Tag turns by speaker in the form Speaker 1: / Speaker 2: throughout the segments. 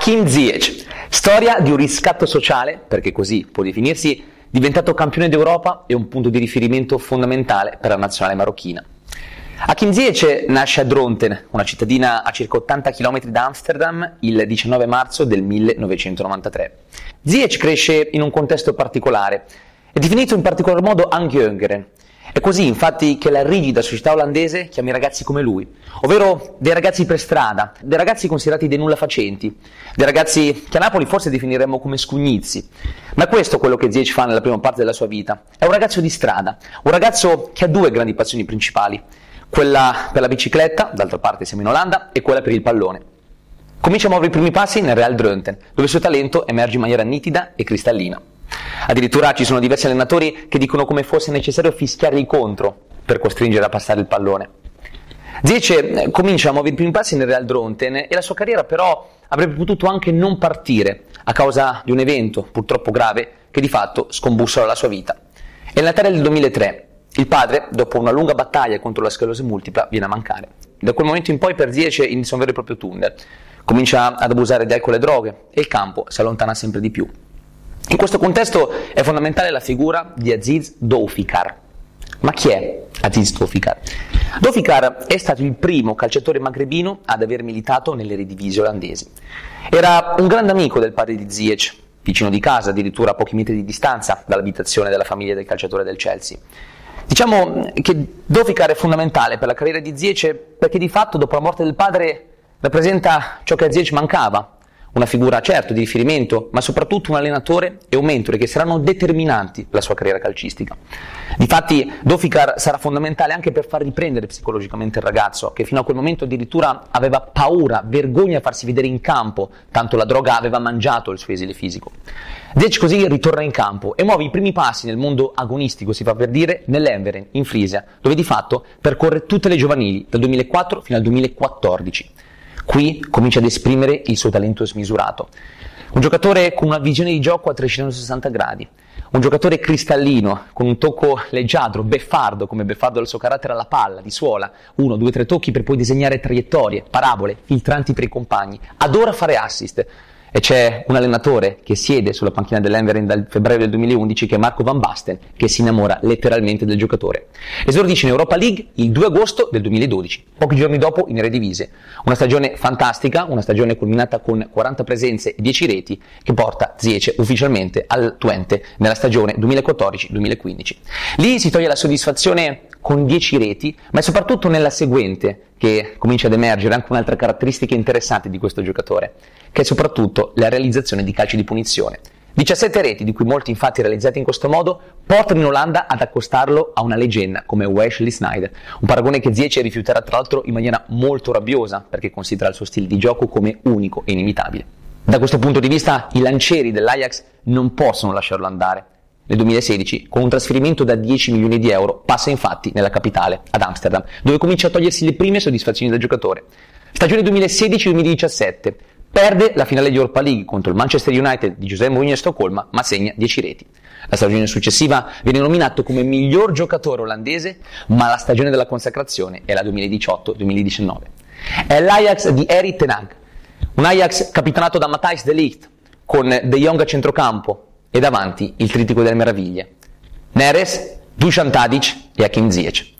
Speaker 1: Hakim Ziyech, storia di un riscatto sociale, perché così può definirsi, diventato campione d'Europa e un punto di riferimento fondamentale per la nazionale marocchina. Hakim Ziyech nasce a Dronten, una cittadina a circa 80 km da Amsterdam, il 19 marzo del 1993. Ziyech cresce in un contesto particolare, è definito in particolar modo Angjöngeren, è così infatti che la rigida società olandese chiama i ragazzi come lui, ovvero dei ragazzi per strada, dei ragazzi considerati dei nulla facenti, dei ragazzi che a Napoli forse definiremmo come scugnizi. Ma è questo quello che Ziyech fa nella prima parte della sua vita. È un ragazzo di strada, un ragazzo che ha due grandi passioni principali, quella per la bicicletta, d'altra parte siamo in Olanda, e quella per il pallone. Comincia a muovere i primi passi nel Real Drönten, dove il suo talento emerge in maniera nitida e cristallina. Addirittura ci sono diversi allenatori che dicono come fosse necessario fischiargli contro per costringere a passare il pallone. Ziece eh, comincia a muovere i primi passi nel Real Dronten e la sua carriera però avrebbe potuto anche non partire a causa di un evento purtroppo grave che di fatto scombussola la sua vita. È il Natale del 2003. Il padre, dopo una lunga battaglia contro la sclerosi multipla, viene a mancare. Da quel momento in poi per Ziece inizia un vero e proprio tunnel. Comincia ad abusare di alcol e droghe e il campo si allontana sempre di più. In questo contesto è fondamentale la figura di Aziz Doufikar. Ma chi è Aziz Doufikar? Doufikar è stato il primo calciatore magrebino ad aver militato nelle redivise olandesi. Era un grande amico del padre di Ziyech, vicino di casa, addirittura a pochi metri di distanza dall'abitazione della famiglia del calciatore del Chelsea. Diciamo che Dofikar è fondamentale per la carriera di Ziyech perché di fatto dopo la morte del padre rappresenta ciò che a Ziyech mancava, una figura certo di riferimento, ma soprattutto un allenatore e un mentore che saranno determinanti per la sua carriera calcistica. Difatti Dofikar sarà fondamentale anche per far riprendere psicologicamente il ragazzo, che fino a quel momento addirittura aveva paura, vergogna a farsi vedere in campo, tanto la droga aveva mangiato il suo esile fisico. Zec così ritorna in campo e muove i primi passi nel mondo agonistico, si fa per dire, nell'Enveren, in Frisia, dove di fatto percorre tutte le giovanili, dal 2004 fino al 2014. Qui comincia ad esprimere il suo talento smisurato. Un giocatore con una visione di gioco a 360 gradi, un giocatore cristallino, con un tocco leggiadro, beffardo, come beffardo il suo carattere alla palla, di suola, uno, due, tre tocchi per poi disegnare traiettorie, parabole, filtranti per i compagni. Adora fare assist, e c'è un allenatore che siede sulla panchina dell'Enveren dal febbraio del 2011 che è Marco Van Basten, che si innamora letteralmente del giocatore. Esordisce in Europa League il 2 agosto del 2012, pochi giorni dopo in Eredivisie. Una stagione fantastica, una stagione culminata con 40 presenze e 10 reti che porta Ziece ufficialmente al Twente nella stagione 2014-2015. Lì si toglie la soddisfazione con 10 reti, ma è soprattutto nella seguente che comincia ad emergere anche un'altra caratteristica interessante di questo giocatore che è soprattutto la realizzazione di calci di punizione. 17 reti, di cui molti infatti realizzati in questo modo, portano in Olanda ad accostarlo a una leggenda come Wesley Snyder, un paragone che Ziece rifiuterà tra l'altro in maniera molto rabbiosa perché considera il suo stile di gioco come unico e inimitabile. Da questo punto di vista i lancieri dell'Ajax non possono lasciarlo andare. Nel 2016, con un trasferimento da 10 milioni di euro, passa infatti nella capitale, ad Amsterdam, dove comincia a togliersi le prime soddisfazioni del giocatore. Stagione 2016-2017, Perde la finale di Europa League contro il Manchester United di Giuseppe Mourinho a Stoccolma, ma segna 10 reti. La stagione successiva viene nominato come miglior giocatore olandese, ma la stagione della consacrazione è la 2018-2019. È l'Ajax di Eric Tenag, un Ajax capitanato da Matthijs de Ligt, con De Jong a centrocampo e davanti il trittico delle meraviglie. Neres, Dusan Tadic e Hakim Ziyech.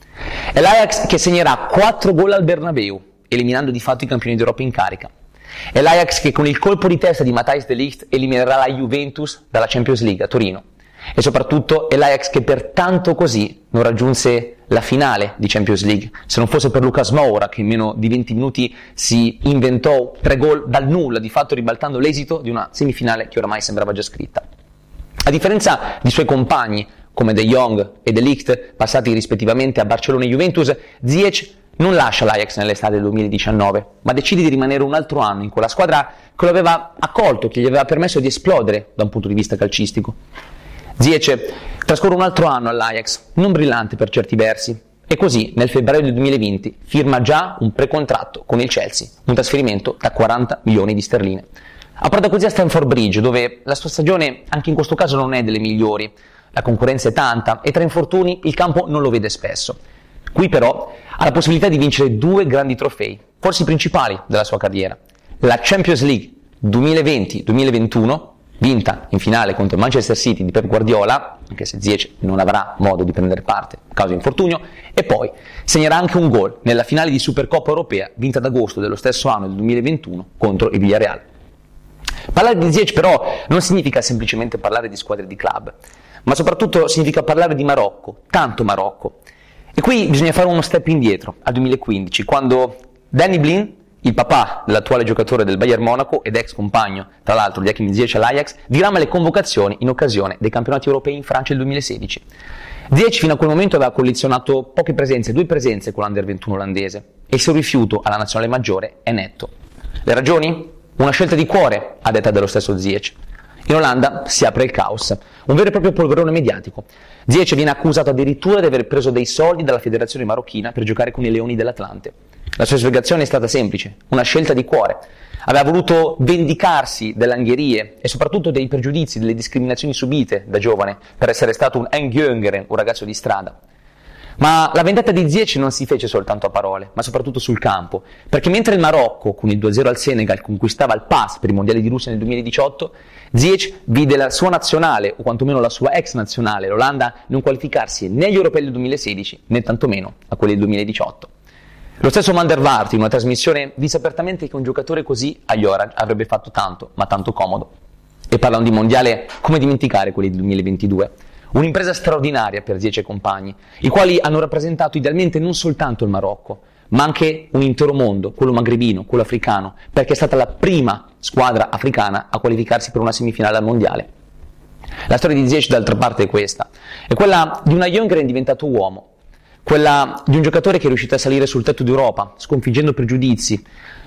Speaker 1: È l'Ajax che segnerà 4 gol al Bernabeu, eliminando di fatto i campioni d'Europa in carica. È l'Ajax che con il colpo di testa di Matthijs de Ligt eliminerà la Juventus dalla Champions League a Torino. E soprattutto è l'Ajax che per tanto così non raggiunse la finale di Champions League. Se non fosse per Lucas Moura che in meno di 20 minuti si inventò tre gol dal nulla, di fatto ribaltando l'esito di una semifinale che oramai sembrava già scritta. A differenza di suoi compagni come De Jong e De Ligt, passati rispettivamente a Barcellona e Juventus, Ziyech non lascia l'Ajax nell'estate del 2019, ma decide di rimanere un altro anno in quella squadra che lo aveva accolto, che gli aveva permesso di esplodere da un punto di vista calcistico. Ziece trascorre un altro anno all'Ajax, non brillante per certi versi, e così nel febbraio del 2020 firma già un precontratto con il Chelsea, un trasferimento da 40 milioni di sterline. Approda così a Stamford Bridge, dove la sua stagione anche in questo caso non è delle migliori, la concorrenza è tanta e tra infortuni il campo non lo vede spesso. Qui però ha la possibilità di vincere due grandi trofei, forse i principali della sua carriera. La Champions League 2020-2021, vinta in finale contro il Manchester City di Pep Guardiola, anche se Ziyech non avrà modo di prendere parte a causa infortunio, e poi segnerà anche un gol nella finale di Supercoppa europea vinta ad agosto dello stesso anno del 2021 contro il Villarreal. Parlare di Ziyech però non significa semplicemente parlare di squadre di club, ma soprattutto significa parlare di Marocco, tanto Marocco. E qui bisogna fare uno step indietro, al 2015, quando Danny Blin, il papà dell'attuale giocatore del Bayern Monaco ed ex compagno, tra l'altro, di Hakim Ziyech all'Ajax, dirama le convocazioni in occasione dei campionati europei in Francia nel 2016. Ziyech fino a quel momento aveva collezionato poche presenze, due presenze con l'Under 21 olandese, e il suo rifiuto alla nazionale maggiore è netto. Le ragioni? Una scelta di cuore, a detta dello stesso Ziyech. In Olanda si apre il caos, un vero e proprio polverone mediatico. Ziyech viene accusato addirittura di aver preso dei soldi dalla federazione marocchina per giocare con i Leoni dell'Atlante. La sua spiegazione è stata semplice, una scelta di cuore. Aveva voluto vendicarsi delle angherie e soprattutto dei pregiudizi, delle discriminazioni subite da giovane per essere stato un Engjongeren, un ragazzo di strada. Ma la vendetta di Ziyech non si fece soltanto a parole, ma soprattutto sul campo, perché mentre il Marocco, con il 2-0 al Senegal, conquistava il pass per i mondiali di Russia nel 2018, Ziyech vide la sua nazionale, o quantomeno la sua ex nazionale, l'Olanda, non qualificarsi né agli europei del 2016, né tantomeno a quelli del 2018. Lo stesso Van in una trasmissione disse apertamente che un giocatore così agli Orange avrebbe fatto tanto, ma tanto comodo. E parlando di mondiale, come dimenticare quelli del 2022? Un'impresa straordinaria per e compagni, i quali hanno rappresentato idealmente non soltanto il Marocco, ma anche un intero mondo, quello magrebino, quello africano, perché è stata la prima squadra africana a qualificarsi per una semifinale al mondiale. La storia di Ziyech d'altra parte è questa, è quella di una Youngren diventato uomo, quella di un giocatore che è riuscito a salire sul tetto d'Europa, sconfiggendo pregiudizi,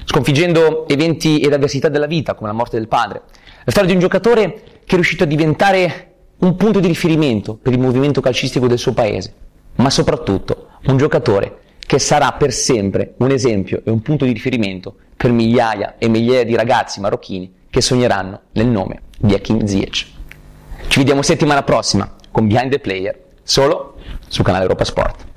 Speaker 1: sconfiggendo eventi ed avversità della vita, come la morte del padre. La storia di un giocatore che è riuscito a diventare un punto di riferimento per il movimento calcistico del suo paese, ma soprattutto un giocatore che sarà per sempre un esempio e un punto di riferimento per migliaia e migliaia di ragazzi marocchini che sogneranno nel nome di Hakim Ziyech. Ci vediamo settimana prossima con Behind the Player, solo su canale Europa Sport.